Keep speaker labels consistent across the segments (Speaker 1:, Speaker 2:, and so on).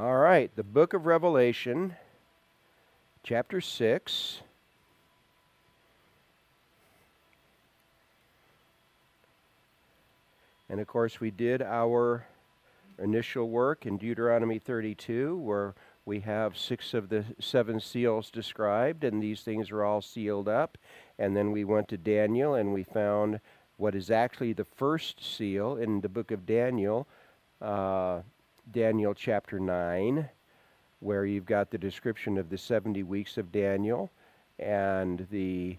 Speaker 1: All right, the book of Revelation, chapter 6. And of course, we did our initial work in Deuteronomy 32, where we have six of the seven seals described, and these things are all sealed up. And then we went to Daniel, and we found what is actually the first seal in the book of Daniel, uh, Daniel chapter 9, where you've got the description of the 70 weeks of Daniel and the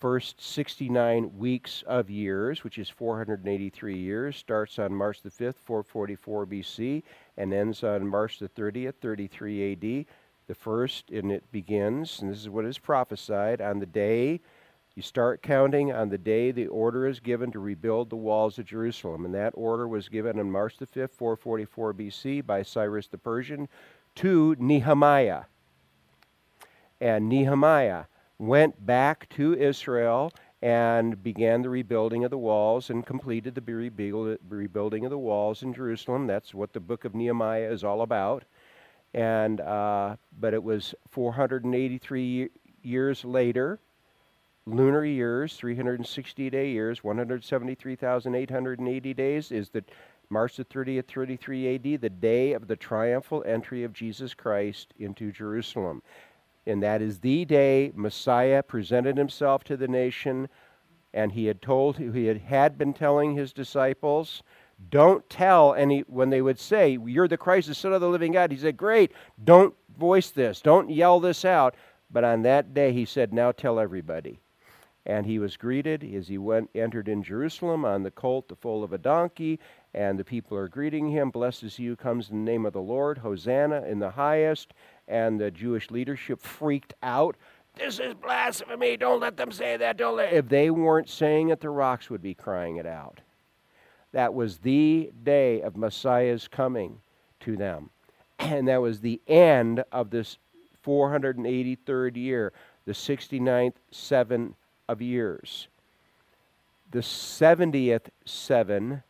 Speaker 1: first 69 weeks of years, which is 483 years, starts on March the 5th, 444 BC, and ends on March the 30th, 33 AD. The first, and it begins, and this is what is prophesied, on the day you start counting on the day the order is given to rebuild the walls of Jerusalem. And that order was given on March the 5th, 444 BC, by Cyrus the Persian to Nehemiah. And Nehemiah went back to Israel and began the rebuilding of the walls and completed the rebuilding of the walls in Jerusalem. That's what the book of Nehemiah is all about. And uh, but it was 483 years later, lunar years, 360 day years, 173,880 days is the March the 30th, 33 AD, the day of the triumphal entry of Jesus Christ into Jerusalem and that is the day Messiah presented himself to the nation, and he had told he had, had been telling his disciples, don't tell any when they would say, You're the Christ, the Son of the living God. He said, Great, don't voice this, don't yell this out. But on that day he said, Now tell everybody. And he was greeted as he went entered in Jerusalem on the colt, the foal of a donkey, and the people are greeting him. Blessed is who comes in the name of the Lord, Hosanna in the highest and the Jewish leadership freaked out. This is blasphemy. Don't let them say that. Don't let. If they weren't saying it, the rocks would be crying it out. That was the day of Messiah's coming to them. And that was the end of this 483rd year, the 69th seven of years. The 70th seven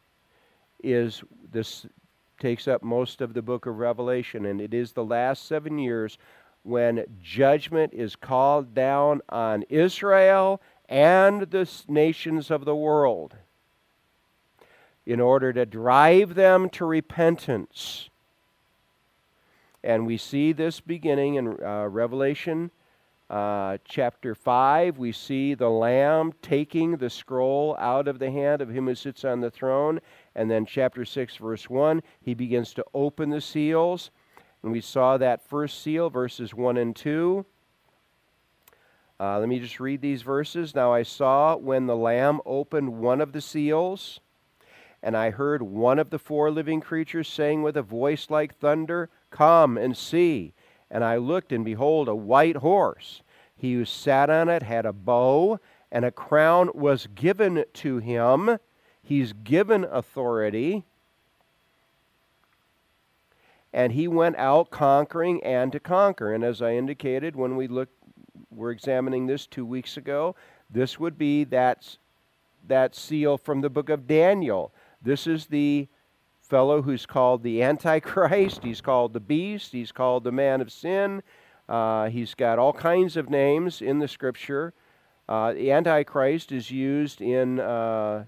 Speaker 1: is this takes up most of the book of Revelation, and it is the last seven years when judgment is called down on Israel and the nations of the world in order to drive them to repentance. And we see this beginning in uh, Revelation uh, chapter 5. We see the Lamb taking the scroll out of the hand of him who sits on the throne and then, chapter 6, verse 1, he begins to open the seals. And we saw that first seal, verses 1 and 2. Uh, let me just read these verses. Now I saw when the Lamb opened one of the seals, and I heard one of the four living creatures saying with a voice like thunder, Come and see. And I looked, and behold, a white horse. He who sat on it had a bow, and a crown was given to him He's given authority. And he went out conquering and to conquer. And as I indicated when we looked, we're examining this two weeks ago, this would be that, that seal from the book of Daniel. This is the fellow who's called the Antichrist. He's called the beast. He's called the man of sin. Uh, he's got all kinds of names in the scripture. Uh, the Antichrist is used in uh,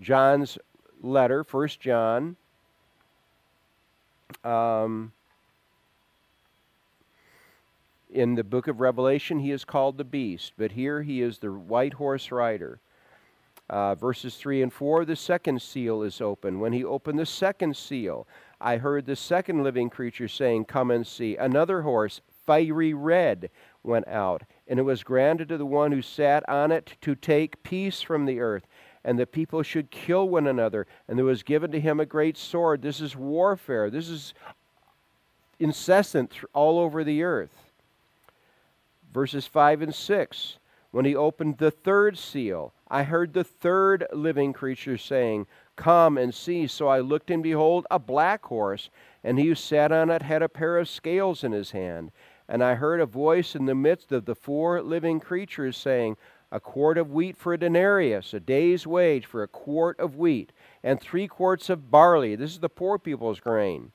Speaker 1: John's letter, First John. Um, in the book of Revelation, he is called the beast, but here he is the white horse rider. Uh, verses 3 and 4 the second seal is open. When he opened the second seal, I heard the second living creature saying, Come and see. Another horse, fiery red, went out, and it was granted to the one who sat on it to take peace from the earth and the people should kill one another. And there was given to him a great sword. This is warfare. This is incessant all over the earth. Verses 5 and 6. When he opened the third seal, I heard the third living creature saying, Come and see. So I looked, and behold, a black horse, and he who sat on it had a pair of scales in his hand. And I heard a voice in the midst of the four living creatures saying, a quart of wheat for a denarius, a day's wage for a quart of wheat, and three quarts of barley. This is the poor people's grain.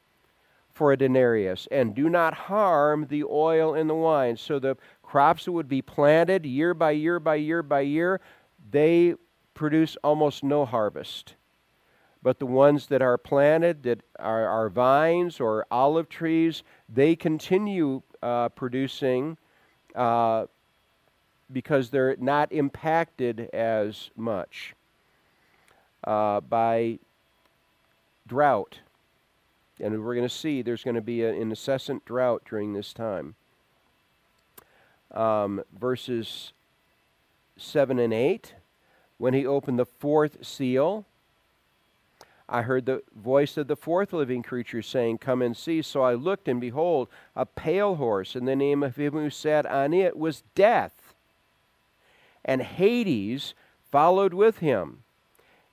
Speaker 1: for a denarius, and do not harm the oil and the wine. So the crops that would be planted year by year by year by year, they produce almost no harvest. But the ones that are planted, that are, are vines or olive trees, they continue uh, producing uh, because they're not impacted as much uh, by drought. And we're going to see there's going to be an incessant drought during this time. Um, verses 7 and 8. When he opened the fourth seal, I heard the voice of the fourth living creature saying, Come and see. So I looked, and behold, a pale horse, and the name of him who sat on it was Death. And Hades followed with him,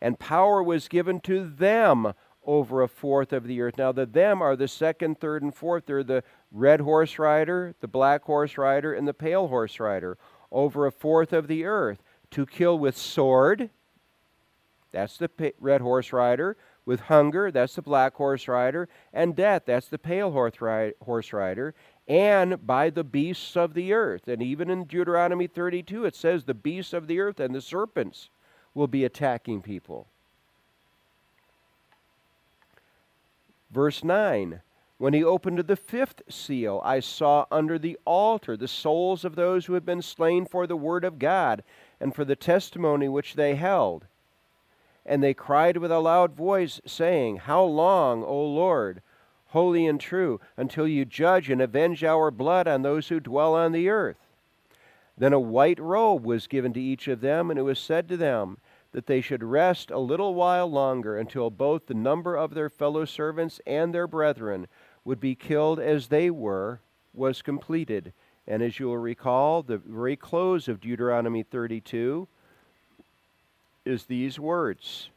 Speaker 1: and power was given to them over a fourth of the earth. Now, the them are the second, third, and fourth. They're the red horse rider, the black horse rider, and the pale horse rider over a fourth of the earth to kill with sword. That's the red horse rider. With hunger, that's the black horse rider. And death, that's the pale horse rider. And by the beasts of the earth. And even in Deuteronomy 32, it says the beasts of the earth and the serpents will be attacking people. Verse 9 When he opened the fifth seal, I saw under the altar the souls of those who had been slain for the word of God and for the testimony which they held. And they cried with a loud voice, saying, How long, O Lord, holy and true, until you judge and avenge our blood on those who dwell on the earth? Then a white robe was given to each of them, and it was said to them that they should rest a little while longer until both the number of their fellow servants and their brethren would be killed as they were was completed. And as you will recall, the very close of Deuteronomy 32 is these words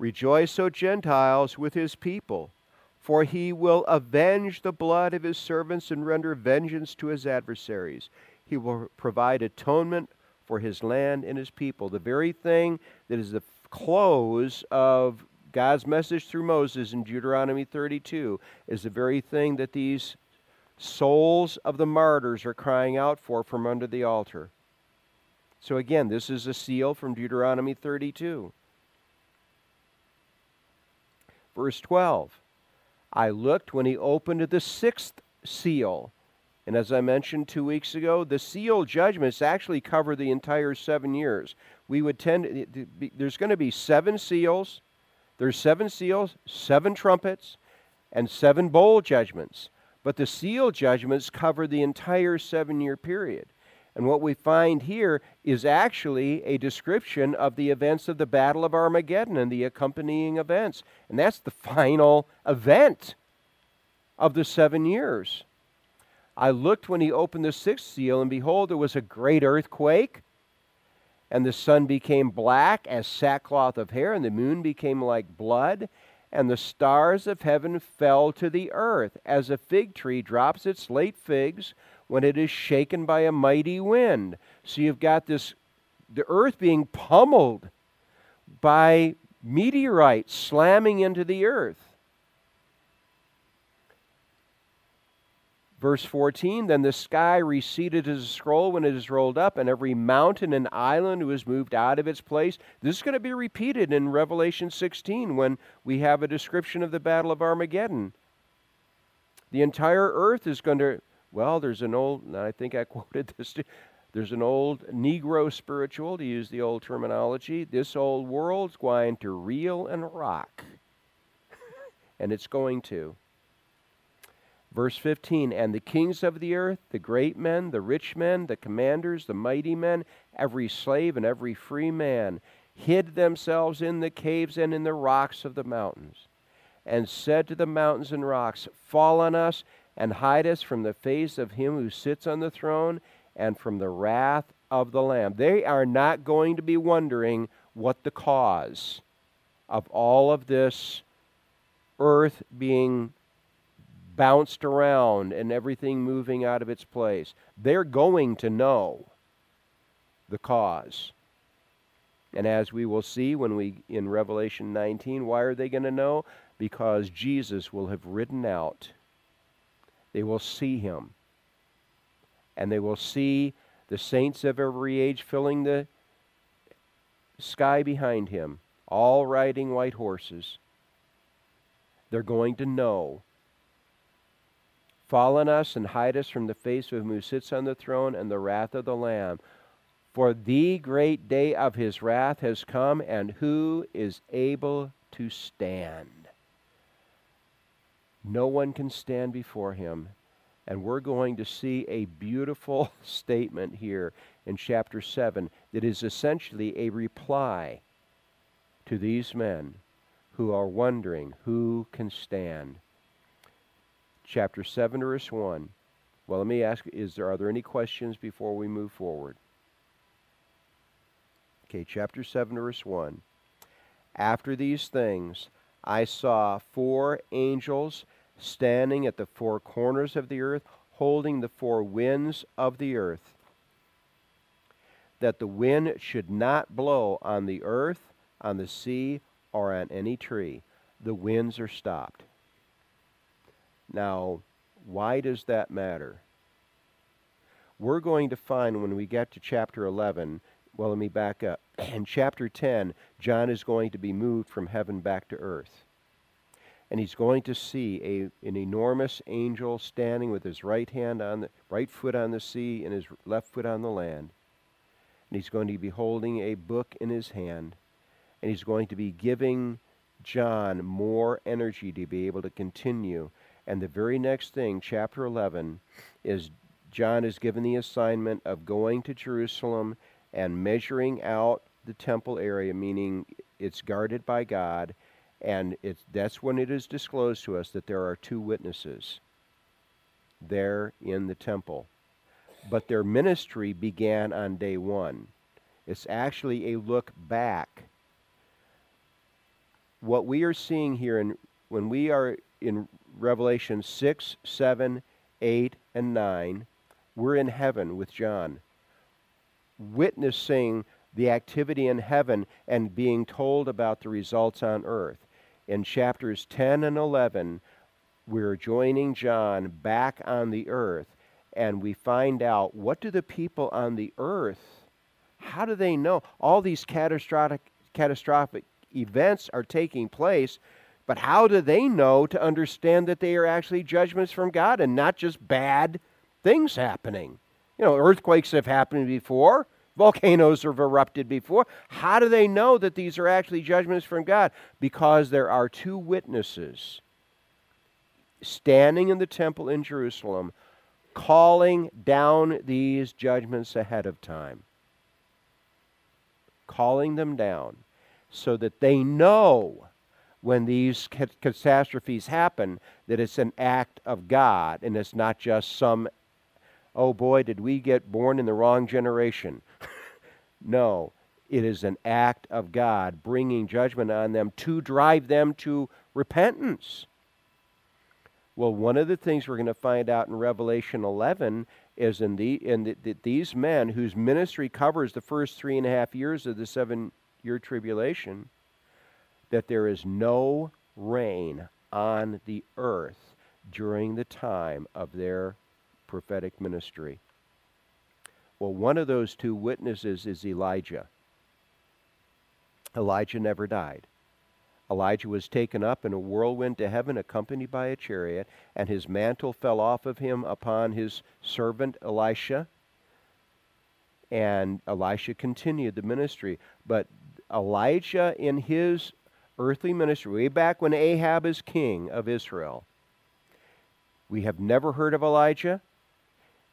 Speaker 1: Rejoice, O Gentiles, with his people, for he will avenge the blood of his servants and render vengeance to his adversaries. He will provide atonement for his land and his people. The very thing that is the close of God's message through Moses in Deuteronomy 32 is the very thing that these souls of the martyrs are crying out for from under the altar. So again, this is a seal from Deuteronomy 32. Verse 12 I looked when he opened the sixth seal. And as I mentioned two weeks ago, the seal judgments actually cover the entire seven years. We would tend, there's going to be seven seals, there's seven seals, seven trumpets, and seven bowl judgments. But the seal judgments cover the entire seven year period. And what we find here is actually a description of the events of the Battle of Armageddon and the accompanying events. And that's the final event of the seven years. I looked when he opened the sixth seal, and behold, there was a great earthquake, and the sun became black as sackcloth of hair, and the moon became like blood, and the stars of heaven fell to the earth, as a fig tree drops its late figs when it is shaken by a mighty wind. So you've got this the earth being pummeled by meteorites slamming into the earth. Verse 14 Then the sky receded as a scroll when it is rolled up, and every mountain and island was moved out of its place. This is going to be repeated in Revelation 16 when we have a description of the Battle of Armageddon. The entire earth is going to, well, there's an old, I think I quoted this, there's an old Negro spiritual, to use the old terminology. This old world's going to reel and rock. and it's going to. Verse 15 And the kings of the earth, the great men, the rich men, the commanders, the mighty men, every slave and every free man, hid themselves in the caves and in the rocks of the mountains, and said to the mountains and rocks, Fall on us and hide us from the face of him who sits on the throne and from the wrath of the Lamb. They are not going to be wondering what the cause of all of this earth being bounced around and everything moving out of its place. They're going to know the cause. And as we will see when we in Revelation 19, why are they going to know? because Jesus will have ridden out. They will see him. And they will see the saints of every age filling the sky behind him, all riding white horses. They're going to know. Fall on us and hide us from the face of him who sits on the throne and the wrath of the Lamb. For the great day of his wrath has come, and who is able to stand? No one can stand before him. And we're going to see a beautiful statement here in chapter 7 that is essentially a reply to these men who are wondering who can stand. Chapter 7, verse 1. Well, let me ask is there, are there any questions before we move forward? Okay, chapter 7, verse 1. After these things, I saw four angels standing at the four corners of the earth, holding the four winds of the earth, that the wind should not blow on the earth, on the sea, or on any tree. The winds are stopped. Now, why does that matter? We're going to find when we get to chapter 11, well, let me back up. In chapter 10, John is going to be moved from heaven back to earth and he's going to see a, an enormous angel standing with his right hand on the right foot on the sea and his left foot on the land. And he's going to be holding a book in his hand, and he's going to be giving John more energy to be able to continue. And the very next thing, chapter 11, is John is given the assignment of going to Jerusalem and measuring out the temple area, meaning it's guarded by God and it's, that's when it is disclosed to us that there are two witnesses there in the temple. But their ministry began on day one. It's actually a look back. What we are seeing here, in, when we are in Revelation 6, 7, 8, and 9, we're in heaven with John, witnessing the activity in heaven and being told about the results on earth in chapters 10 and 11, we're joining John back on the earth, and we find out what do the people on the earth, how do they know? All these catastrophic, catastrophic events are taking place, but how do they know to understand that they are actually judgments from God and not just bad things happening? You know, earthquakes have happened before. Volcanoes have erupted before. How do they know that these are actually judgments from God? Because there are two witnesses standing in the temple in Jerusalem calling down these judgments ahead of time. Calling them down so that they know when these catastrophes happen that it's an act of God and it's not just some oh boy, did we get born in the wrong generation. no, it is an act of God bringing judgment on them to drive them to repentance. Well, one of the things we're going to find out in Revelation 11 is in, the, in the, the, these men whose ministry covers the first three and a half years of the seven year tribulation, that there is no rain on the earth during the time of their prophetic ministry. Well, one of those two witnesses is Elijah. Elijah never died. Elijah was taken up in a whirlwind to heaven, accompanied by a chariot, and his mantle fell off of him upon his servant Elisha. And Elisha continued the ministry. But Elijah, in his earthly ministry, way back when Ahab is king of Israel, we have never heard of Elijah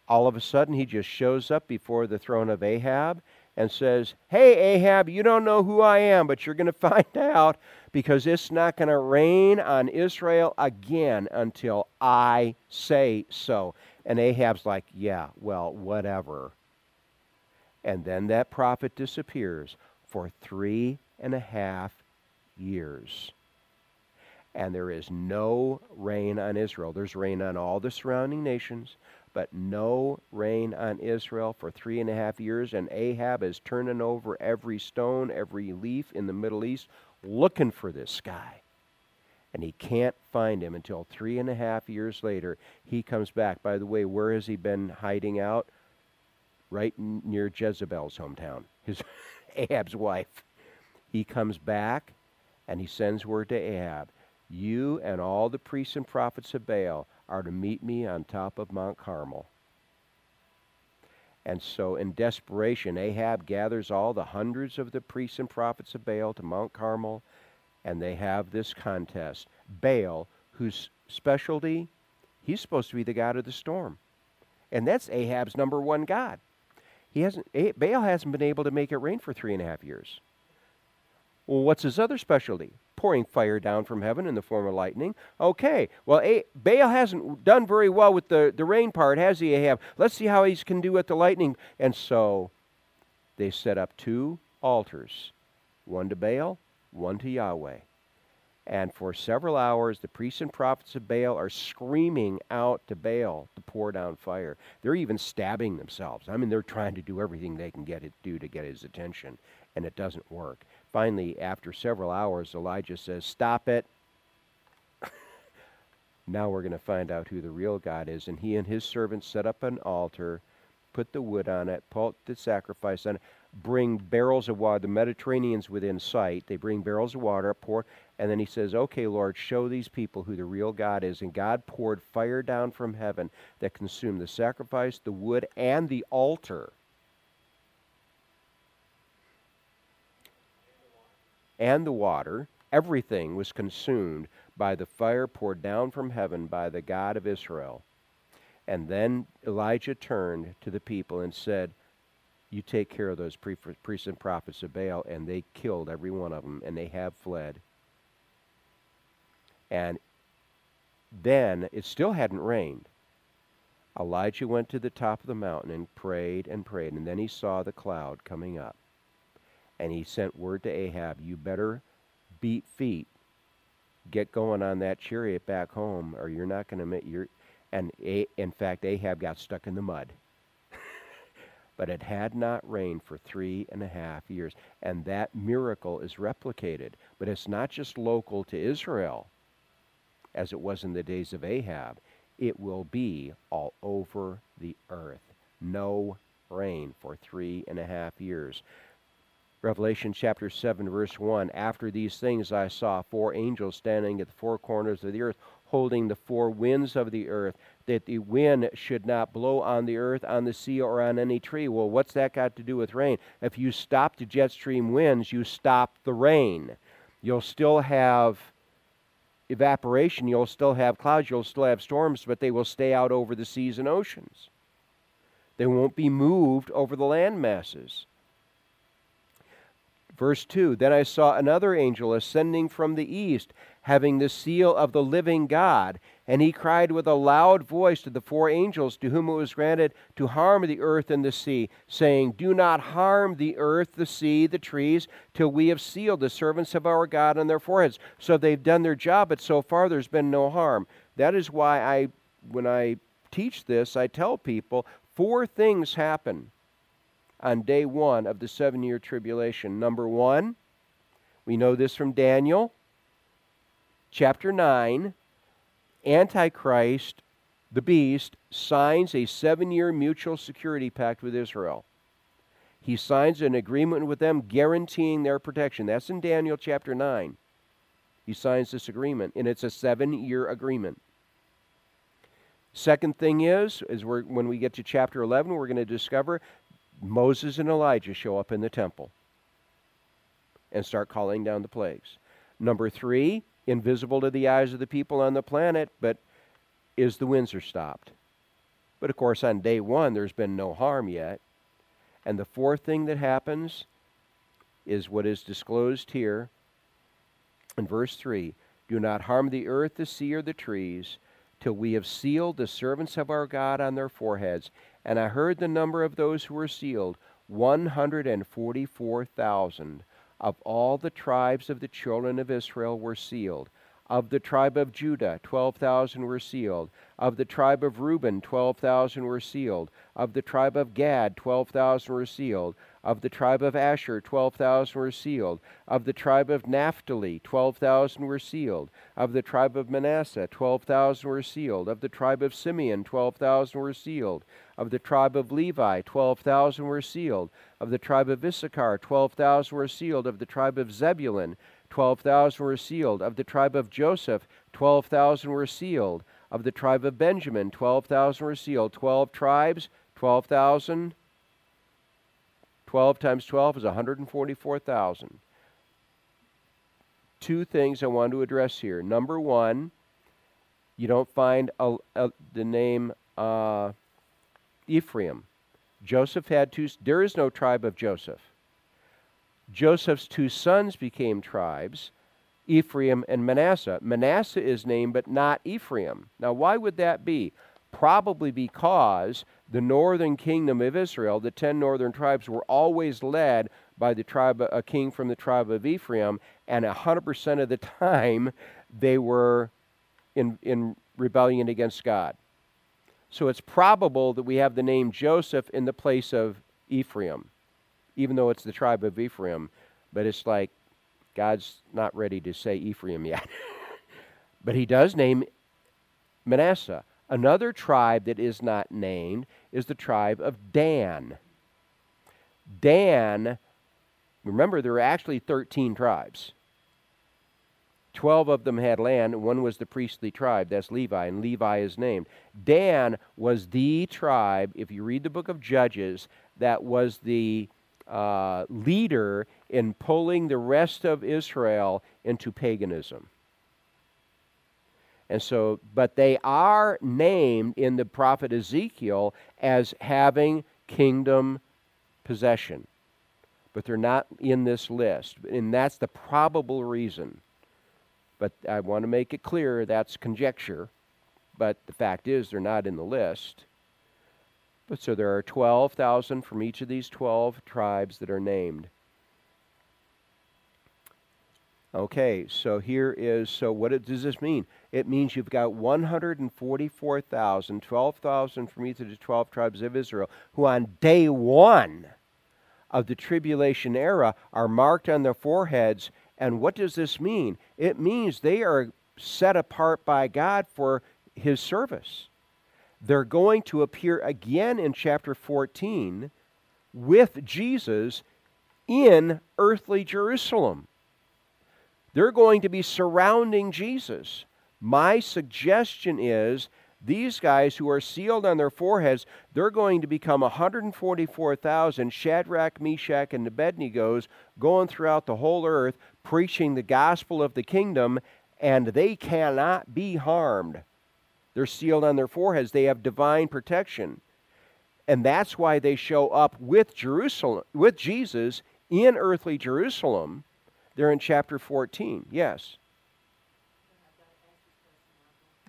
Speaker 1: all of a sudden he just shows up before the throne of Ahab and says, Hey, Ahab, you don't know who I am, but you're going to find out because it's not going to rain on Israel again until I say so. And Ahab's like, Yeah, well, whatever. And then that prophet disappears for three and a half years. And there is no rain on Israel. There's rain on all the surrounding nations but no rain on Israel for three and a half years, and Ahab is turning over every stone, every leaf in the Middle East, looking for this guy. and he can't find him until three and a half years later. He comes back. By the way, where has he been hiding out? Right near Jezebel's hometown, his Ahab's wife. He comes back and he sends word to Ahab You and all the priests and prophets of Baal are to meet me on top of Mount Carmel. And so, in desperation, Ahab gathers all the hundreds of the priests and prophets of Baal to Mount Carmel, and they have this contest. Baal, whose specialty, he's supposed to be the god of the storm. And that's Ahab's number one god. He hasn't, Baal hasn't been able to make it rain for three and a half years. Well, what's his other specialty? pouring fire down from heaven in the form of lightning. Okay, well, A- Baal hasn't done very well with the, the rain part, has he, Ahab? Let's see how he can do with the lightning. And so they set up two altars one to Baal, one to Yahweh. And for several hours, the priests and prophets of Baal are screaming out to Baal to pour down fire. They're even stabbing themselves. I mean, they're trying to do everything they can get it do to get his attention, and it doesn't work. Finally, after several hours, Elijah says, Stop it. now we're going to find out who the real God is. And he and his servants set up an altar, put the wood on it, put the sacrifice on it, bring barrels of water. The Mediterranean's within sight. They bring barrels of water, pour, and then he says, Okay, Lord, show these people who the real God is. And God poured fire down from heaven that consumed the sacrifice, the wood, and the altar. And the water, everything was consumed by the fire poured down from heaven by the God of Israel. And then Elijah turned to the people and said, You take care of those priests and prophets of Baal. And they killed every one of them, and they have fled. And then it still hadn't rained. Elijah went to the top of the mountain and prayed and prayed, and then he saw the cloud coming up and he sent word to Ahab, You better beat feet, get going on that chariot back home, or you're not going to make your. And A, in fact, Ahab got stuck in the mud. but it had not rained for three and a half years. And that miracle is replicated. But it's not just local to Israel, as it was in the days of Ahab. It will be all over the earth. No rain for three and a half years. Revelation chapter 7, verse 1 After these things I saw four angels standing at the four corners of the earth, holding the four winds of the earth, that the wind should not blow on the earth, on the sea, or on any tree. Well, what's that got to do with rain? If you stop the jet stream winds, you stop the rain. You'll still have evaporation, you'll still have clouds, you'll still have storms, but they will stay out over the seas and oceans. They won't be moved over the land masses. Verse 2 Then I saw another angel ascending from the east, having the seal of the living God. And he cried with a loud voice to the four angels to whom it was granted to harm the earth and the sea, saying, Do not harm the earth, the sea, the trees, till we have sealed the servants of our God on their foreheads. So they've done their job, but so far there's been no harm. That is why I, when I teach this, I tell people four things happen on day one of the seven year tribulation. Number one, we know this from Daniel chapter 9. Antichrist, the beast, signs a seven year mutual security pact with Israel. He signs an agreement with them guaranteeing their protection. That's in Daniel chapter 9. He signs this agreement, and it's a seven year agreement. Second thing is, is when we get to chapter 11, we're going to discover Moses and Elijah show up in the temple and start calling down the plagues. Number three, invisible to the eyes of the people on the planet, but is the winds are stopped. But of course, on day one, there's been no harm yet. And the fourth thing that happens is what is disclosed here in verse 3 Do not harm the earth, the sea, or the trees, till we have sealed the servants of our God on their foreheads. And I heard the number of those who were sealed 144,000 of all the tribes of the children of Israel were sealed. Of the tribe of Judah, 12,000 were sealed. Of the tribe of Reuben, 12,000 were sealed. Of the tribe of Gad, 12,000 were sealed. Of the tribe of Asher, 12,000 were sealed. Of the tribe of Naphtali, 12,000 were sealed. Of the tribe of Manasseh, 12,000 were sealed. Of the tribe of Simeon, 12,000 were sealed. Of the tribe of Levi, 12,000 were sealed. Of the tribe of Issachar, 12,000 were sealed. Of the tribe of Zebulun, 12,000 were sealed. Of the tribe of Joseph, 12,000 were sealed. Of the tribe of Benjamin, 12,000 were sealed. 12 tribes, 12,000 12 times 12 is 144,000. Two things I want to address here. Number one, you don't find a, a, the name uh, Ephraim. Joseph had two, there is no tribe of Joseph. Joseph's two sons became tribes, Ephraim and Manasseh. Manasseh is named, but not Ephraim. Now, why would that be? Probably because the northern kingdom of Israel, the ten northern tribes, were always led by the tribe, a king from the tribe of Ephraim, and 100% of the time they were in, in rebellion against God. So it's probable that we have the name Joseph in the place of Ephraim, even though it's the tribe of Ephraim. But it's like God's not ready to say Ephraim yet. but he does name Manasseh. Another tribe that is not named is the tribe of Dan. Dan, remember, there are actually 13 tribes. 12 of them had land, one was the priestly tribe. That's Levi, and Levi is named. Dan was the tribe, if you read the book of Judges, that was the uh, leader in pulling the rest of Israel into paganism. And so, but they are named in the prophet Ezekiel as having kingdom possession. But they're not in this list. And that's the probable reason. But I want to make it clear that's conjecture. But the fact is, they're not in the list. But so there are 12,000 from each of these 12 tribes that are named. Okay, so here is so what it, does this mean? It means you've got 144,000, 12,000 from each of the 12 tribes of Israel, who on day one of the tribulation era are marked on their foreheads. And what does this mean? It means they are set apart by God for his service. They're going to appear again in chapter 14 with Jesus in earthly Jerusalem. They're going to be surrounding Jesus. My suggestion is these guys who are sealed on their foreheads, they're going to become 144,000 Shadrach, Meshach, and Abednego's going throughout the whole earth preaching the gospel of the kingdom, and they cannot be harmed. They're sealed on their foreheads, they have divine protection. And that's why they show up with Jerusalem with Jesus in earthly Jerusalem they're in chapter 14. Yes.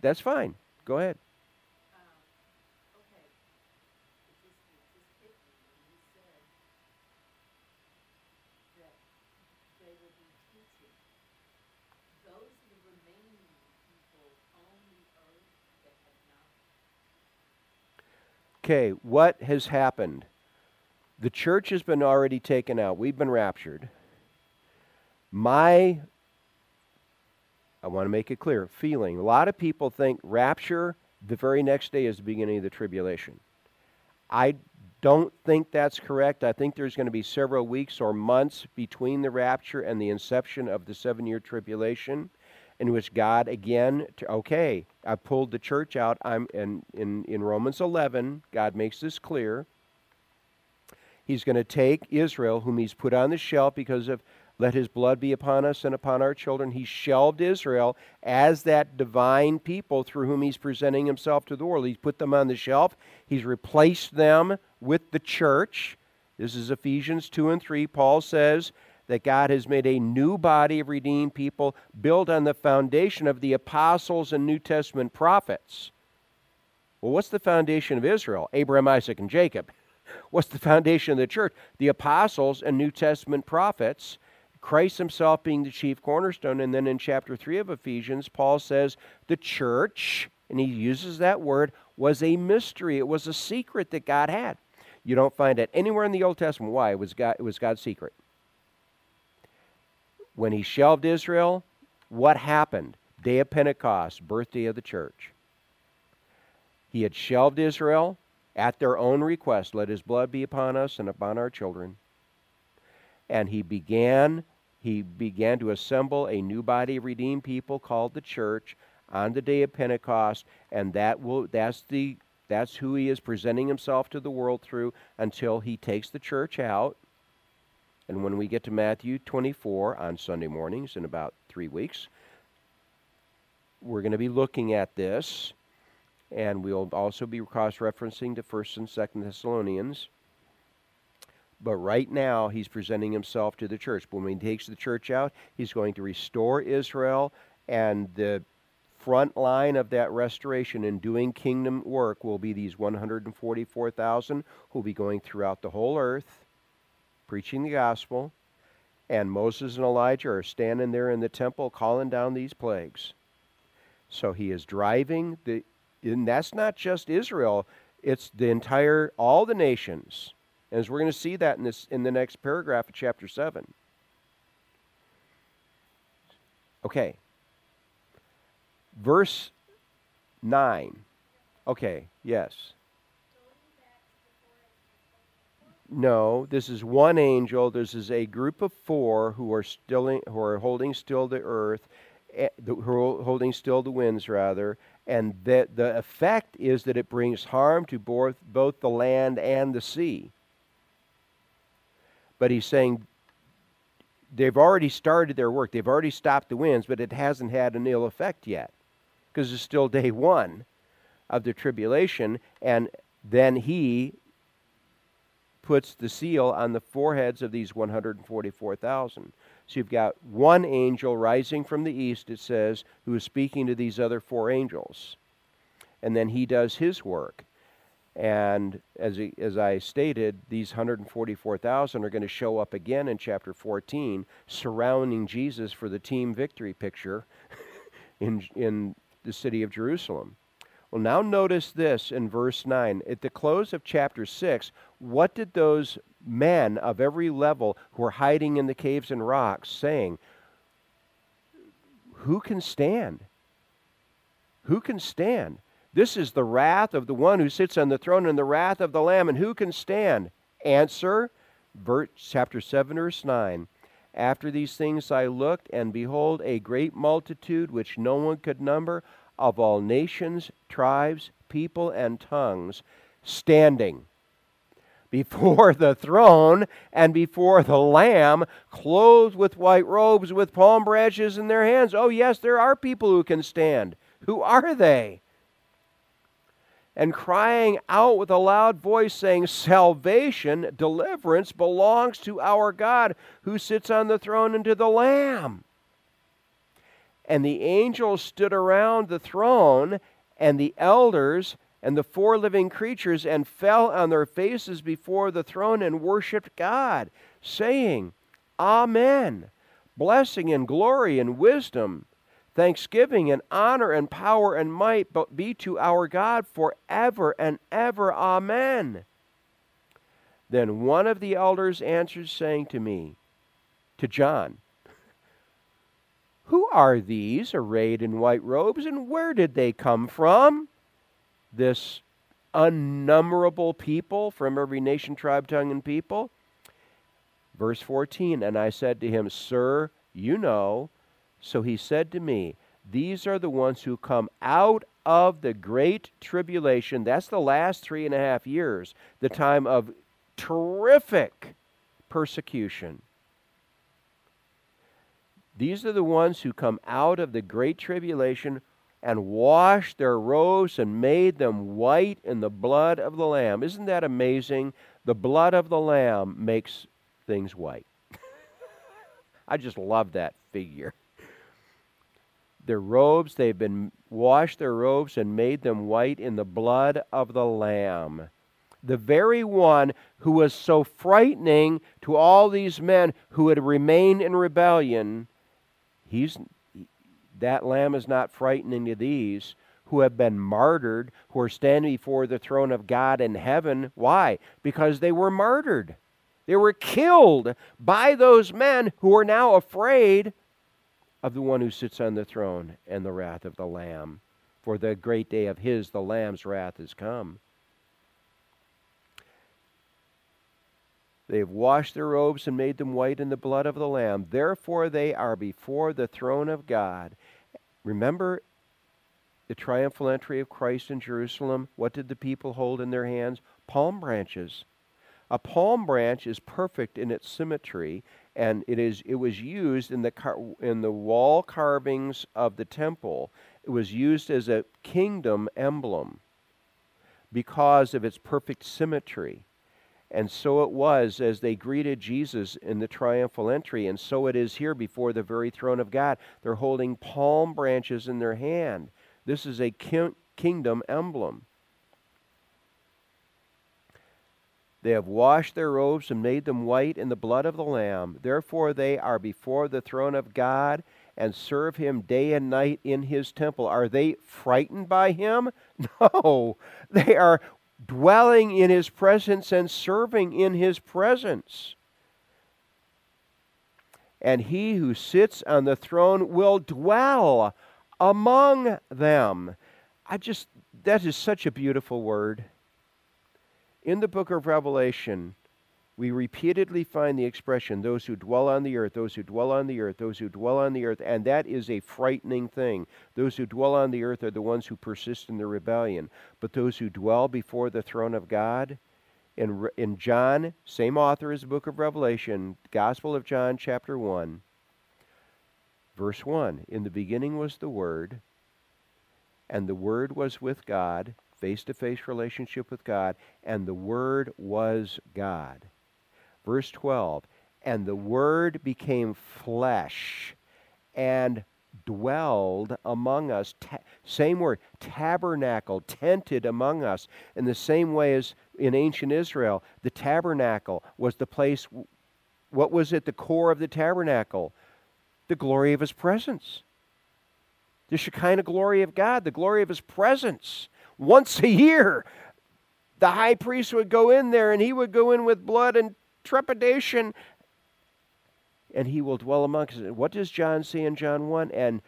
Speaker 1: That's fine. Go ahead. Okay, what has happened? The church has been already taken out. We've been raptured. My, I want to make it clear, feeling. A lot of people think rapture the very next day is the beginning of the tribulation. I don't think that's correct. I think there's going to be several weeks or months between the rapture and the inception of the seven year tribulation in which God again, okay, I pulled the church out. I'm in, in, in Romans 11, God makes this clear. He's going to take Israel, whom he's put on the shelf because of let his blood be upon us and upon our children. He shelved Israel as that divine people through whom he's presenting himself to the world. He's put them on the shelf, he's replaced them with the church. This is Ephesians 2 and 3. Paul says that God has made a new body of redeemed people built on the foundation of the apostles and New Testament prophets. Well, what's the foundation of Israel? Abraham, Isaac, and Jacob. What's the foundation of the church? The apostles and New Testament prophets Christ himself being the chief cornerstone. And then in chapter 3 of Ephesians, Paul says the church, and he uses that word, was a mystery. It was a secret that God had. You don't find it anywhere in the Old Testament. Why? It was, God, it was God's secret. When he shelved Israel, what happened? Day of Pentecost, birthday of the church. He had shelved Israel at their own request. Let his blood be upon us and upon our children. And he began he began to assemble a new body of redeemed people called the church on the day of Pentecost, and that will that's the that's who he is presenting himself to the world through until he takes the church out. And when we get to Matthew 24 on Sunday mornings in about three weeks, we're going to be looking at this, and we'll also be cross referencing to 1st and 2nd Thessalonians. But right now, he's presenting himself to the church. But when he takes the church out, he's going to restore Israel, and the front line of that restoration and doing kingdom work will be these 144,000 who will be going throughout the whole earth, preaching the gospel. And Moses and Elijah are standing there in the temple calling down these plagues. So he is driving the, and that's not just Israel, it's the entire, all the nations as we're going to see that in this in the next paragraph of chapter 7. Okay. Verse 9. Okay, yes. No, this is one angel. This is a group of four who are still who are holding still the earth, eh, who are holding still the winds rather, and that the effect is that it brings harm to both both the land and the sea. But he's saying they've already started their work. They've already stopped the winds, but it hasn't had an ill effect yet because it's still day one of the tribulation. And then he puts the seal on the foreheads of these 144,000. So you've got one angel rising from the east, it says, who is speaking to these other four angels. And then he does his work. And as, he, as I stated, these 144,000 are going to show up again in chapter 14, surrounding Jesus for the team victory picture in, in the city of Jerusalem. Well, now notice this in verse 9. At the close of chapter 6, what did those men of every level who were hiding in the caves and rocks saying? Who can stand? Who can stand? This is the wrath of the one who sits on the throne and the wrath of the Lamb, and who can stand? Answer, verse, chapter 7, verse 9. After these things I looked, and behold, a great multitude which no one could number, of all nations, tribes, people, and tongues, standing before the throne and before the Lamb, clothed with white robes, with palm branches in their hands. Oh, yes, there are people who can stand. Who are they? and crying out with a loud voice, saying, Salvation, deliverance belongs to our God who sits on the throne and to the Lamb. And the angels stood around the throne, and the elders and the four living creatures, and fell on their faces before the throne and worshiped God, saying, Amen. Blessing and glory and wisdom Thanksgiving and honor and power and might be to our God forever and ever. Amen. Then one of the elders answered, saying to me, to John, Who are these arrayed in white robes, and where did they come from? This unnumberable people from every nation, tribe, tongue, and people. Verse 14 And I said to him, Sir, you know. So he said to me, These are the ones who come out of the great tribulation. That's the last three and a half years, the time of terrific persecution. These are the ones who come out of the great tribulation and washed their robes and made them white in the blood of the Lamb. Isn't that amazing? The blood of the Lamb makes things white. I just love that figure their robes, they've been washed their robes and made them white in the blood of the Lamb. The very one who was so frightening to all these men who had remained in rebellion, he's, that lamb is not frightening to these who have been martyred, who are standing before the throne of God in heaven. Why? Because they were martyred. They were killed by those men who are now afraid of the one who sits on the throne and the wrath of the Lamb. For the great day of his, the Lamb's wrath, is come. They have washed their robes and made them white in the blood of the Lamb. Therefore, they are before the throne of God. Remember the triumphal entry of Christ in Jerusalem? What did the people hold in their hands? Palm branches. A palm branch is perfect in its symmetry, and it is it was used in the car, in the wall carvings of the temple. It was used as a kingdom emblem because of its perfect symmetry. And so it was as they greeted Jesus in the triumphal entry, and so it is here before the very throne of God. They're holding palm branches in their hand. This is a kingdom emblem. They have washed their robes and made them white in the blood of the Lamb. Therefore, they are before the throne of God and serve him day and night in his temple. Are they frightened by him? No. They are dwelling in his presence and serving in his presence. And he who sits on the throne will dwell among them. I just, that is such a beautiful word. In the book of Revelation, we repeatedly find the expression, those who dwell on the earth, those who dwell on the earth, those who dwell on the earth, and that is a frightening thing. Those who dwell on the earth are the ones who persist in their rebellion. But those who dwell before the throne of God, in, in John, same author as the book of Revelation, Gospel of John, chapter 1, verse 1 In the beginning was the Word, and the Word was with God, face to face relationship with God, and the Word was God. Verse 12 And the Word became flesh and dwelled among us. Ta- same word, tabernacle, tented among us. In the same way as in ancient Israel, the tabernacle was the place. What was at the core of the tabernacle? The glory of His presence. The Shekinah glory of God, the glory of His presence. Once a year, the high priest would go in there and he would go in with blood and trepidation, and he will dwell amongst us. What does John say in John 1? And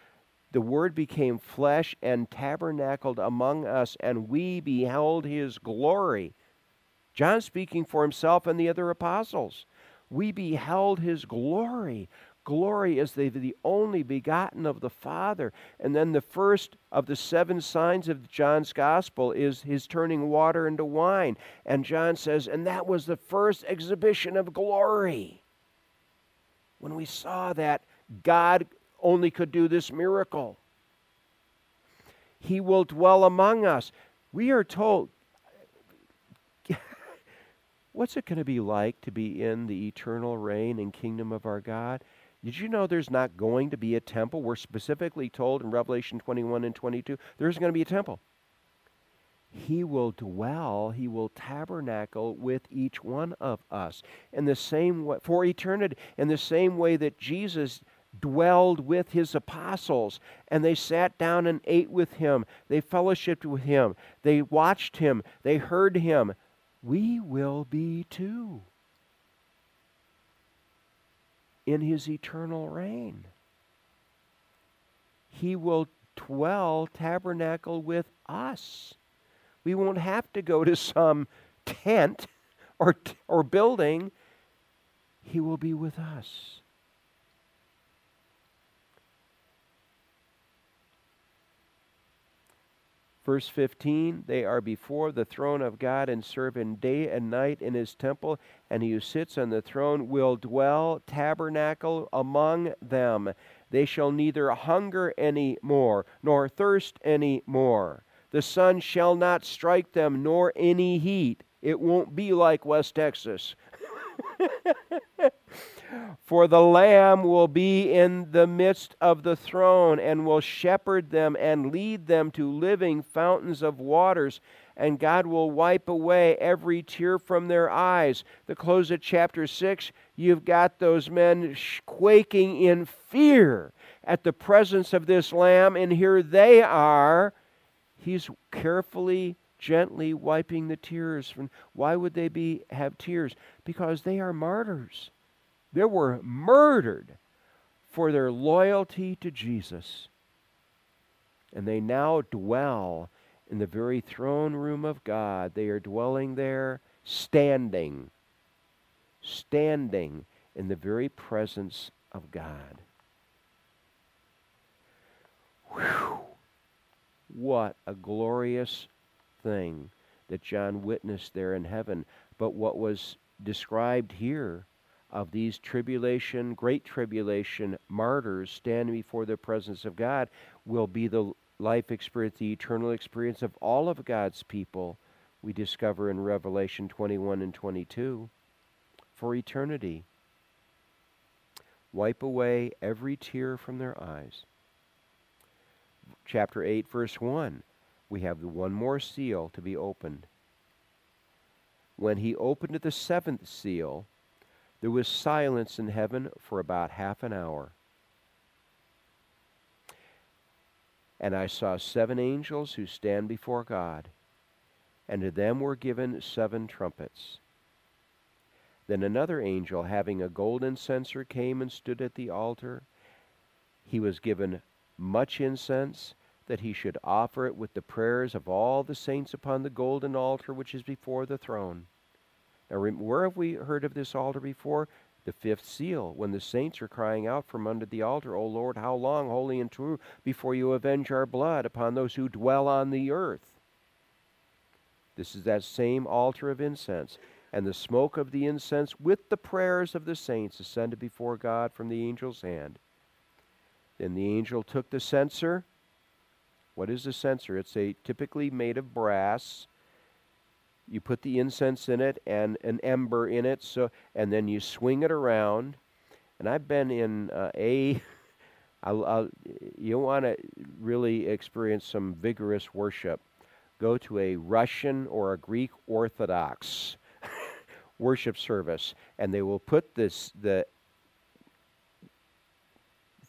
Speaker 1: the Word became flesh and tabernacled among us, and we beheld his glory. John speaking for himself and the other apostles. We beheld his glory glory as the, the only begotten of the Father. And then the first of the seven signs of John's gospel is his turning water into wine. And John says, and that was the first exhibition of glory. When we saw that God only could do this miracle, he will dwell among us. We are told, what's it going to be like to be in the eternal reign and kingdom of our God? Did you know there's not going to be a temple? We're specifically told in Revelation 21 and 22 there's going to be a temple. He will dwell, he will tabernacle with each one of us in the same way for eternity, in the same way that Jesus dwelled with his apostles and they sat down and ate with him. They fellowshiped with him. They watched him. They heard him. We will be too in his eternal reign. He will dwell, tabernacle with us. We won't have to go to some tent or, or building. He will be with us. Verse 15, they are before the throne of God and serve him day and night in his temple, and he who sits on the throne will dwell, tabernacle among them. They shall neither hunger any more, nor thirst any more. The sun shall not strike them, nor any heat. It won't be like West Texas. For the Lamb will be in the midst of the throne and will shepherd them and lead them to living fountains of waters, and God will wipe away every tear from their eyes. The close of chapter 6, you've got those men quaking in fear at the presence of this Lamb, and here they are He's carefully, gently wiping the tears. From, why would they be have tears? Because they are martyrs. They were murdered for their loyalty to Jesus. And they now dwell in the very throne room of God. They are dwelling there, standing, standing in the very presence of God. Whew. What a glorious thing that John witnessed there in heaven. But what was described here of these tribulation, great tribulation martyrs standing before the presence of God will be the life experience, the eternal experience of all of God's people, we discover in Revelation 21 and 22, for eternity. Wipe away every tear from their eyes. Chapter 8, verse 1, we have one more seal to be opened. When he opened the seventh seal, there was silence in heaven for about half an hour. And I saw seven angels who stand before God, and to them were given seven trumpets. Then another angel, having a golden censer, came and stood at the altar. He was given much incense, that he should offer it with the prayers of all the saints upon the golden altar which is before the throne. Now, where have we heard of this altar before? The fifth seal, when the saints are crying out from under the altar, O Lord, how long, holy and true, before you avenge our blood upon those who dwell on the earth? This is that same altar of incense. And the smoke of the incense with the prayers of the saints ascended before God from the angel's hand. Then the angel took the censer. What is a censer? It's a typically made of brass. You put the incense in it and an ember in it so and then you swing it around. And i've been in uh, a I'll, I'll, you want to really experience some vigorous worship. Go to a russian or a greek orthodox worship service and they will put this the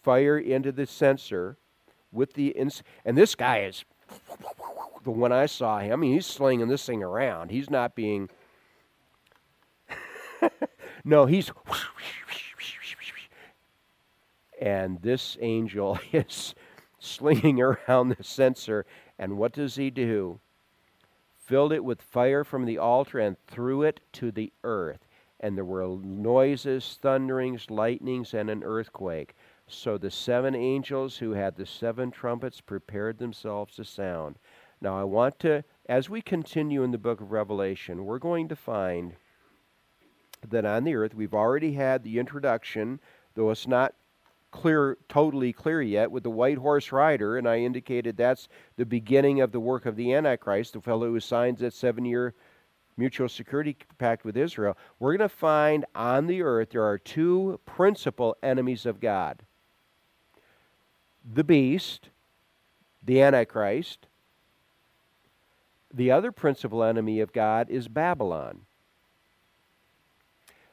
Speaker 1: fire into the censer with the ins- and this guy is the one I saw him, I mean, he's slinging this thing around. He's not being. no, he's. and this angel is slinging around the censer. And what does he do? Filled it with fire from the altar and threw it to the earth. And there were noises, thunderings, lightnings, and an earthquake. So the seven angels who had the seven trumpets prepared themselves to sound. Now, I want to, as we continue in the book of Revelation, we're going to find that on the earth we've already had the introduction, though it's not clear, totally clear yet, with the white horse rider, and I indicated that's the beginning of the work of the Antichrist, the fellow who signs that seven year mutual security pact with Israel. We're going to find on the earth there are two principal enemies of God the beast, the Antichrist, the other principal enemy of God is Babylon.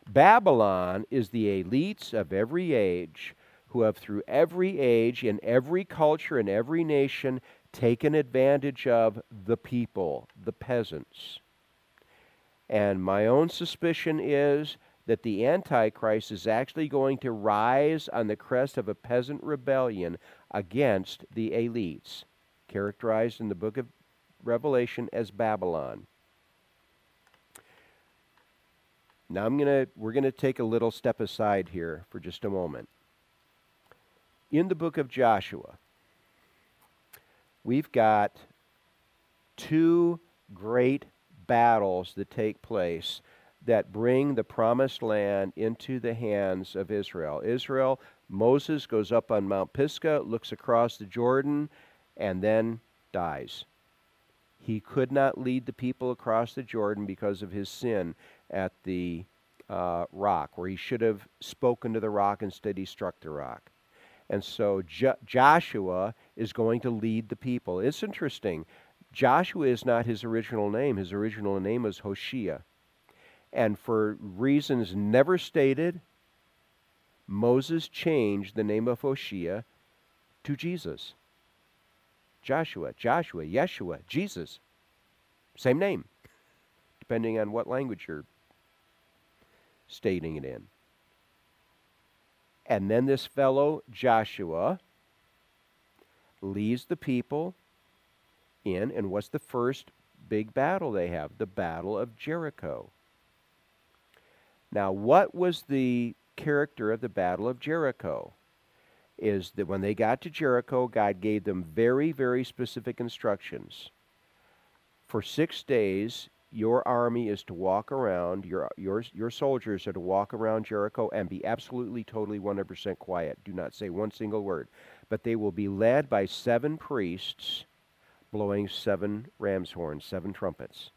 Speaker 1: Babylon is the elites of every age who have, through every age, in every culture, in every nation, taken advantage of the people, the peasants. And my own suspicion is that the Antichrist is actually going to rise on the crest of a peasant rebellion against the elites, characterized in the book of Revelation as Babylon. Now I'm going to we're going to take a little step aside here for just a moment. In the book of Joshua, we've got two great battles that take place that bring the promised land into the hands of Israel. Israel, Moses goes up on Mount Pisgah, looks across the Jordan, and then dies. He could not lead the people across the Jordan because of his sin at the uh, rock, where he should have spoken to the rock, instead, he struck the rock. And so jo- Joshua is going to lead the people. It's interesting. Joshua is not his original name. His original name was Hoshea. And for reasons never stated, Moses changed the name of Hoshea to Jesus. Joshua, Joshua, Yeshua, Jesus. Same name, depending on what language you're stating it in. And then this fellow, Joshua, leads the people in, and what's the first big battle they have? The Battle of Jericho. Now, what was the character of the Battle of Jericho? Is that when they got to Jericho, God gave them very, very specific instructions. For six days, your army is to walk around, your, your, your soldiers are to walk around Jericho and be absolutely, totally, 100% quiet. Do not say one single word. But they will be led by seven priests blowing seven ram's horns, seven trumpets.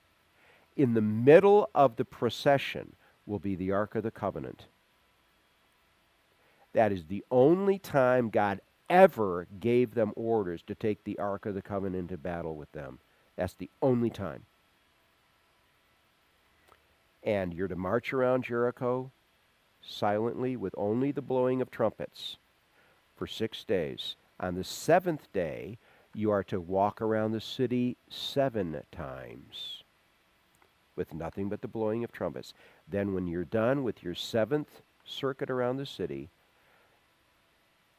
Speaker 1: In the middle of the procession will be the Ark of the Covenant. That is the only time God ever gave them orders to take the Ark of the Covenant into battle with them. That's the only time. And you're to march around Jericho silently with only the blowing of trumpets for six days. On the seventh day, you are to walk around the city seven times with nothing but the blowing of trumpets. Then, when you're done with your seventh circuit around the city,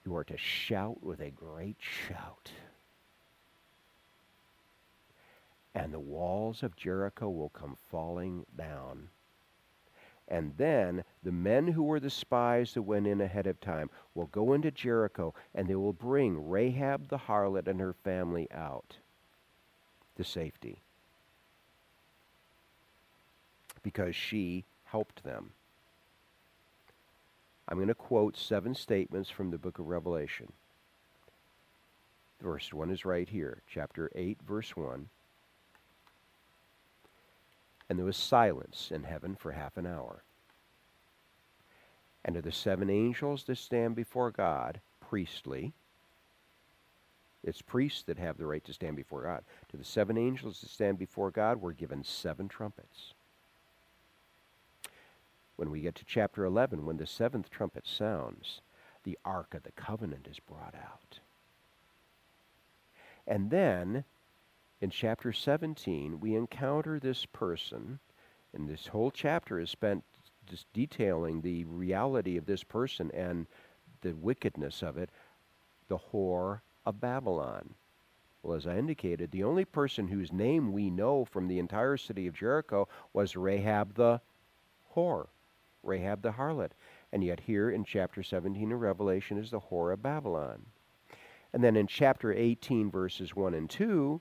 Speaker 1: you are to shout with a great shout. And the walls of Jericho will come falling down. And then the men who were the spies that went in ahead of time will go into Jericho and they will bring Rahab the harlot and her family out to safety because she helped them. I'm going to quote seven statements from the book of Revelation. Verse 1 is right here, chapter 8, verse 1. And there was silence in heaven for half an hour. And to the seven angels that stand before God, priestly, it's priests that have the right to stand before God. To the seven angels that stand before God were given seven trumpets. When we get to chapter 11, when the seventh trumpet sounds, the Ark of the Covenant is brought out. And then in chapter 17, we encounter this person, and this whole chapter is spent just detailing the reality of this person and the wickedness of it, the whore of Babylon. Well, as I indicated, the only person whose name we know from the entire city of Jericho was Rahab the whore, Rahab the harlot. And yet, here in chapter 17 of Revelation is the whore of Babylon. And then in chapter 18, verses 1 and 2,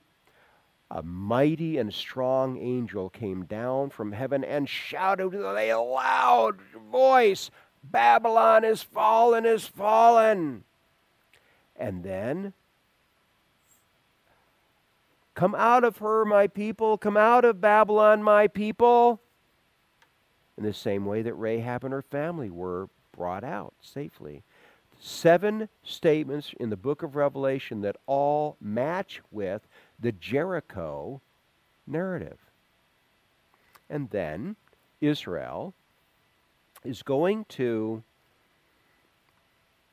Speaker 1: a mighty and strong angel came down from heaven and shouted with a loud voice, Babylon is fallen, is fallen. And then, come out of her, my people, come out of Babylon, my people. In the same way that Rahab and her family were brought out safely. Seven statements in the book of Revelation that all match with the Jericho narrative. And then Israel is going to.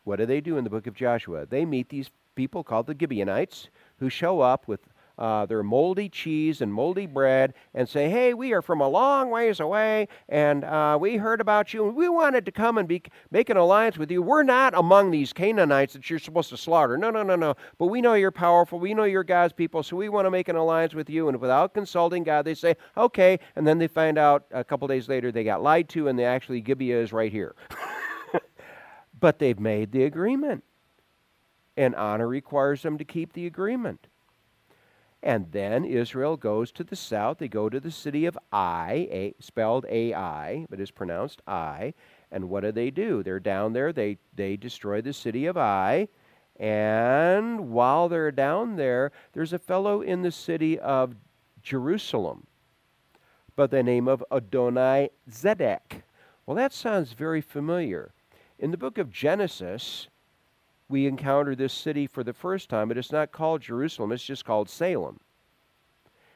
Speaker 1: What do they do in the book of Joshua? They meet these people called the Gibeonites who show up with uh, their moldy cheese and moldy bread and say, Hey, we are from a long ways away and uh, we heard about you and we wanted to come and be, make an alliance with you. We're not among these Canaanites that you're supposed to slaughter. No, no, no, no. But we know you're powerful. We know you're God's people, so we want to make an alliance with you. And without consulting God, they say, Okay. And then they find out a couple days later they got lied to and they actually, Gibeah is right here. but they've made the agreement. And honor requires them to keep the agreement. And then Israel goes to the south. They go to the city of Ai, a, spelled A-I, but is pronounced I. And what do they do? They're down there. They, they destroy the city of Ai. And while they're down there, there's a fellow in the city of Jerusalem by the name of Adonai Zedek. Well, that sounds very familiar. In the book of Genesis, we encounter this city for the first time, but it's not called Jerusalem, it's just called Salem.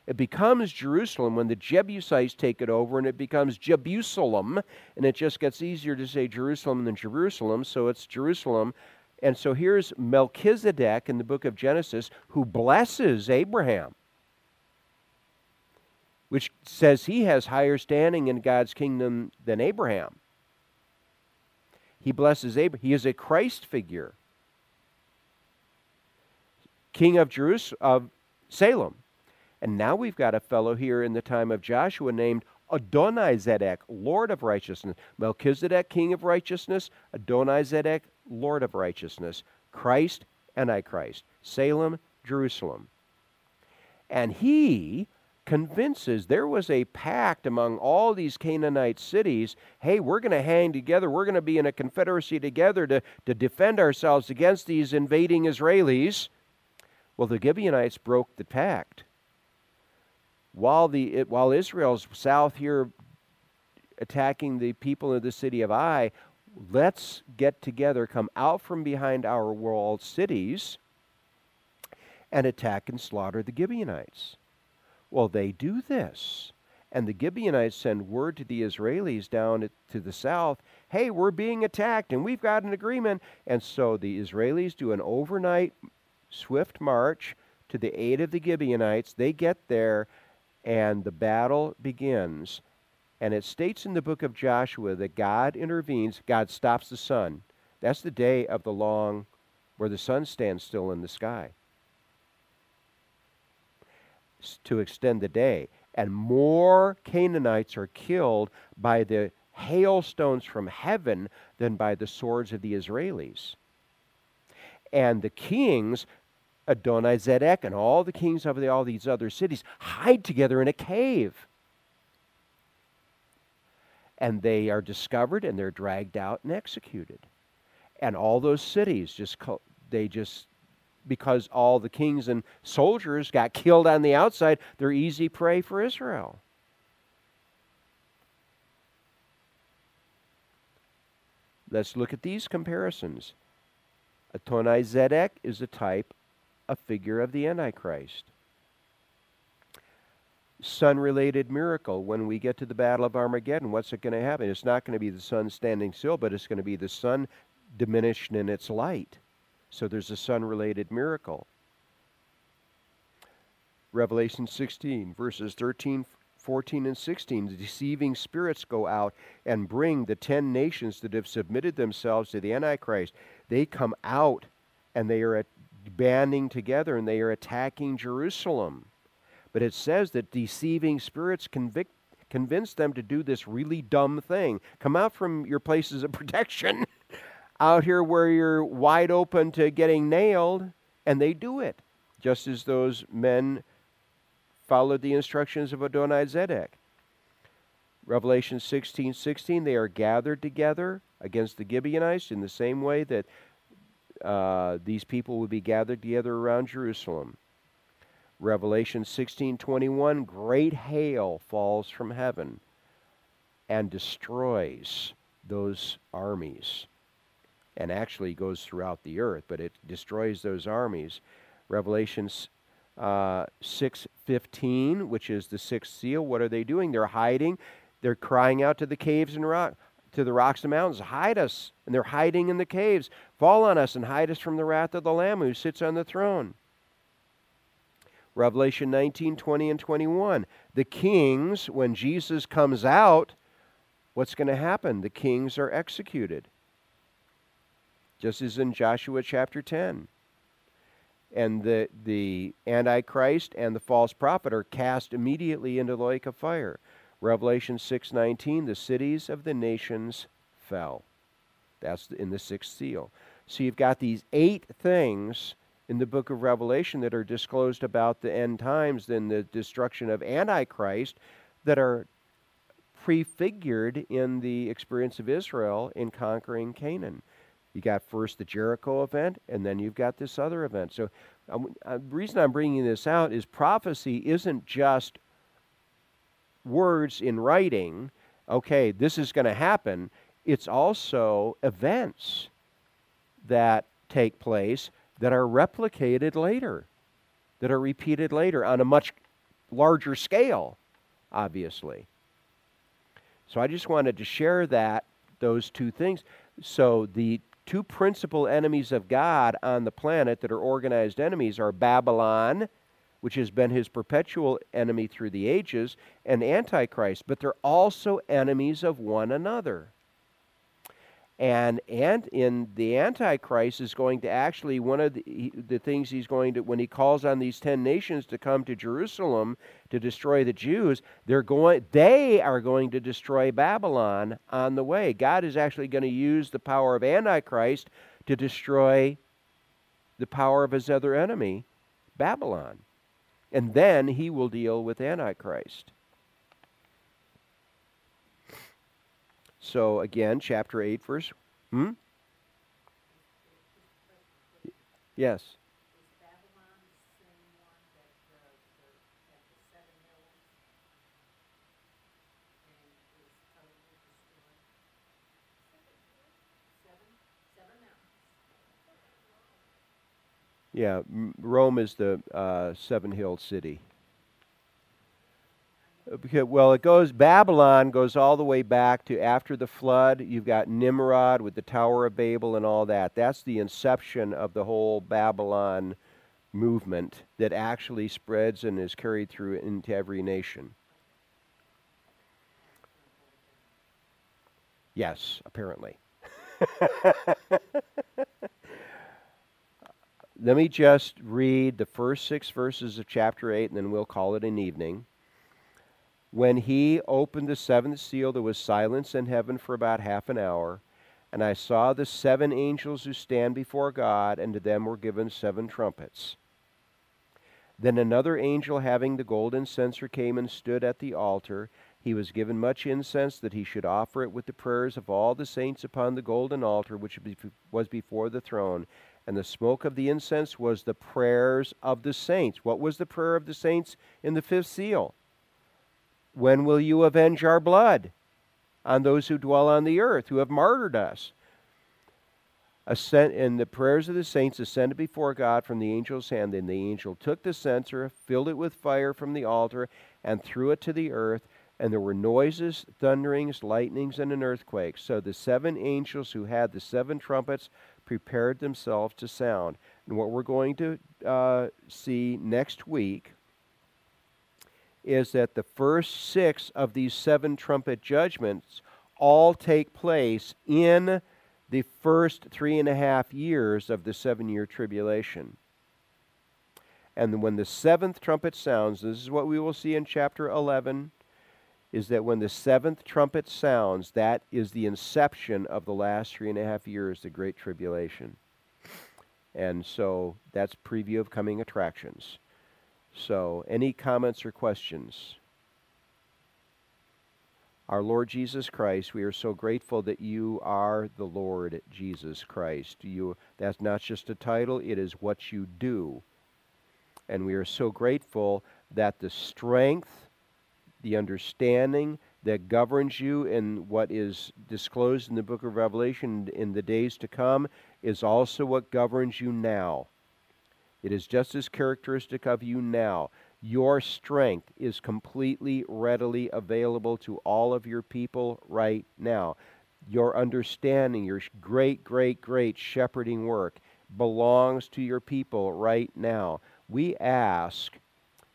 Speaker 1: It becomes Jerusalem when the Jebusites take it over, and it becomes Jebusalem, and it just gets easier to say Jerusalem than Jebusalem, so it's Jerusalem. And so here's Melchizedek in the book of Genesis who blesses Abraham, which says he has higher standing in God's kingdom than Abraham. He blesses Abraham. He is a Christ figure. King of Jerusalem of Salem. And now we've got a fellow here in the time of Joshua named Adonizedek, Lord of righteousness. Melchizedek, King of righteousness. Adonizedek, Lord of righteousness. Christ, Antichrist. Salem, Jerusalem. And he convinces there was a pact among all these Canaanite cities hey, we're going to hang together. We're going to be in a confederacy together to, to defend ourselves against these invading Israelis. Well, the Gibeonites broke the pact while the it, while Israel's south here attacking the people of the city of Ai, let's get together, come out from behind our walled cities, and attack and slaughter the Gibeonites. Well, they do this. And the Gibeonites send word to the Israelis down to the south hey, we're being attacked and we've got an agreement. And so the Israelis do an overnight swift march to the aid of the Gibeonites. They get there and the battle begins. And it states in the book of Joshua that God intervenes, God stops the sun. That's the day of the long, where the sun stands still in the sky to extend the day. And more Canaanites are killed by the hailstones from heaven than by the swords of the Israelis. And the kings Adonizedek and all the kings of the, all these other cities hide together in a cave. And they are discovered and they're dragged out and executed. And all those cities just, they just, because all the kings and soldiers got killed on the outside, they're easy prey for Israel. Let's look at these comparisons. Adonizedek is a type a figure of the Antichrist. Sun related miracle. When we get to the Battle of Armageddon, what's it going to happen? It's not going to be the sun standing still, but it's going to be the sun diminished in its light. So there's a sun related miracle. Revelation 16, verses 13, 14, and 16. The deceiving spirits go out and bring the ten nations that have submitted themselves to the Antichrist. They come out and they are at banding together and they are attacking Jerusalem. But it says that deceiving spirits convict, convince them to do this really dumb thing. Come out from your places of protection out here where you're wide open to getting nailed, and they do it, just as those men followed the instructions of Adonai Zedek. Revelation 16 16, they are gathered together against the Gibeonites in the same way that uh, these people would be gathered together around Jerusalem. Revelation 16:21 great hail falls from heaven and destroys those armies. And actually goes throughout the earth but it destroys those armies. Revelation uh, 6:15 which is the sixth seal what are they doing? They're hiding. They're crying out to the caves and rock to the rocks and mountains, hide us. And they're hiding in the caves. Fall on us and hide us from the wrath of the Lamb who sits on the throne. Revelation 19, 20, and 21. The kings, when Jesus comes out, what's going to happen? The kings are executed. Just as in Joshua chapter 10. And the, the Antichrist and the false prophet are cast immediately into the lake of fire. Revelation 6:19, the cities of the nations fell. That's in the sixth seal. So you've got these eight things in the book of Revelation that are disclosed about the end times, then the destruction of Antichrist that are prefigured in the experience of Israel in conquering Canaan. You got first the Jericho event, and then you've got this other event. So, um, uh, the reason I'm bringing this out is prophecy isn't just words in writing, okay, this is going to happen, it's also events that take place that are replicated later, that are repeated later on a much larger scale, obviously. So I just wanted to share that, those two things. So the two principal enemies of God on the planet that are organized enemies are Babylon, which has been his perpetual enemy through the ages, and Antichrist, but they're also enemies of one another. And, and in the Antichrist is going to actually, one of the, the things he's going to, when he calls on these 10 nations to come to Jerusalem to destroy the Jews, they're going, they are going to destroy Babylon on the way. God is actually going to use the power of Antichrist to destroy the power of his other enemy, Babylon. And then he will deal with Antichrist. So again, chapter 8, verse. Hmm? Yes. Yeah, Rome is the uh, seven hill city. Because, well, it goes, Babylon goes all the way back to after the flood. You've got Nimrod with the Tower of Babel and all that. That's the inception of the whole Babylon movement that actually spreads and is carried through into every nation. Yes, apparently. Let me just read the first six verses of chapter 8 and then we'll call it an evening. When he opened the seventh seal, there was silence in heaven for about half an hour. And I saw the seven angels who stand before God, and to them were given seven trumpets. Then another angel having the golden censer came and stood at the altar. He was given much incense that he should offer it with the prayers of all the saints upon the golden altar which was before the throne. And the smoke of the incense was the prayers of the saints. What was the prayer of the saints in the fifth seal? When will you avenge our blood on those who dwell on the earth, who have martyred us? Ascent, and the prayers of the saints ascended before God from the angel's hand. Then the angel took the censer, filled it with fire from the altar, and threw it to the earth. And there were noises, thunderings, lightnings, and an earthquake. So the seven angels who had the seven trumpets prepared themselves to sound. And what we're going to uh, see next week is that the first six of these seven trumpet judgments all take place in the first three and a half years of the seven year tribulation. And when the seventh trumpet sounds, this is what we will see in chapter 11, is that when the seventh trumpet sounds, that is the inception of the last three and a half years, the Great Tribulation. And so that's preview of coming attractions. So, any comments or questions? Our Lord Jesus Christ, we are so grateful that you are the Lord Jesus Christ. You that's not just a title, it is what you do. And we are so grateful that the strength, the understanding that governs you in what is disclosed in the book of Revelation in the days to come is also what governs you now. It is just as characteristic of you now. Your strength is completely readily available to all of your people right now. Your understanding, your great, great, great shepherding work belongs to your people right now. We ask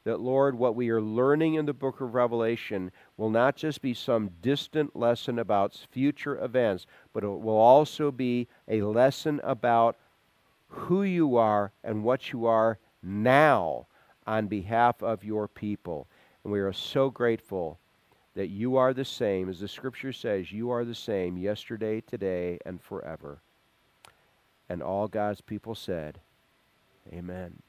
Speaker 1: that, Lord, what we are learning in the book of Revelation will not just be some distant lesson about future events, but it will also be a lesson about who you are and what you are now on behalf of your people. And we are so grateful that you are the same, as the scripture says, you are the same yesterday, today, and forever. And all God's people said, Amen.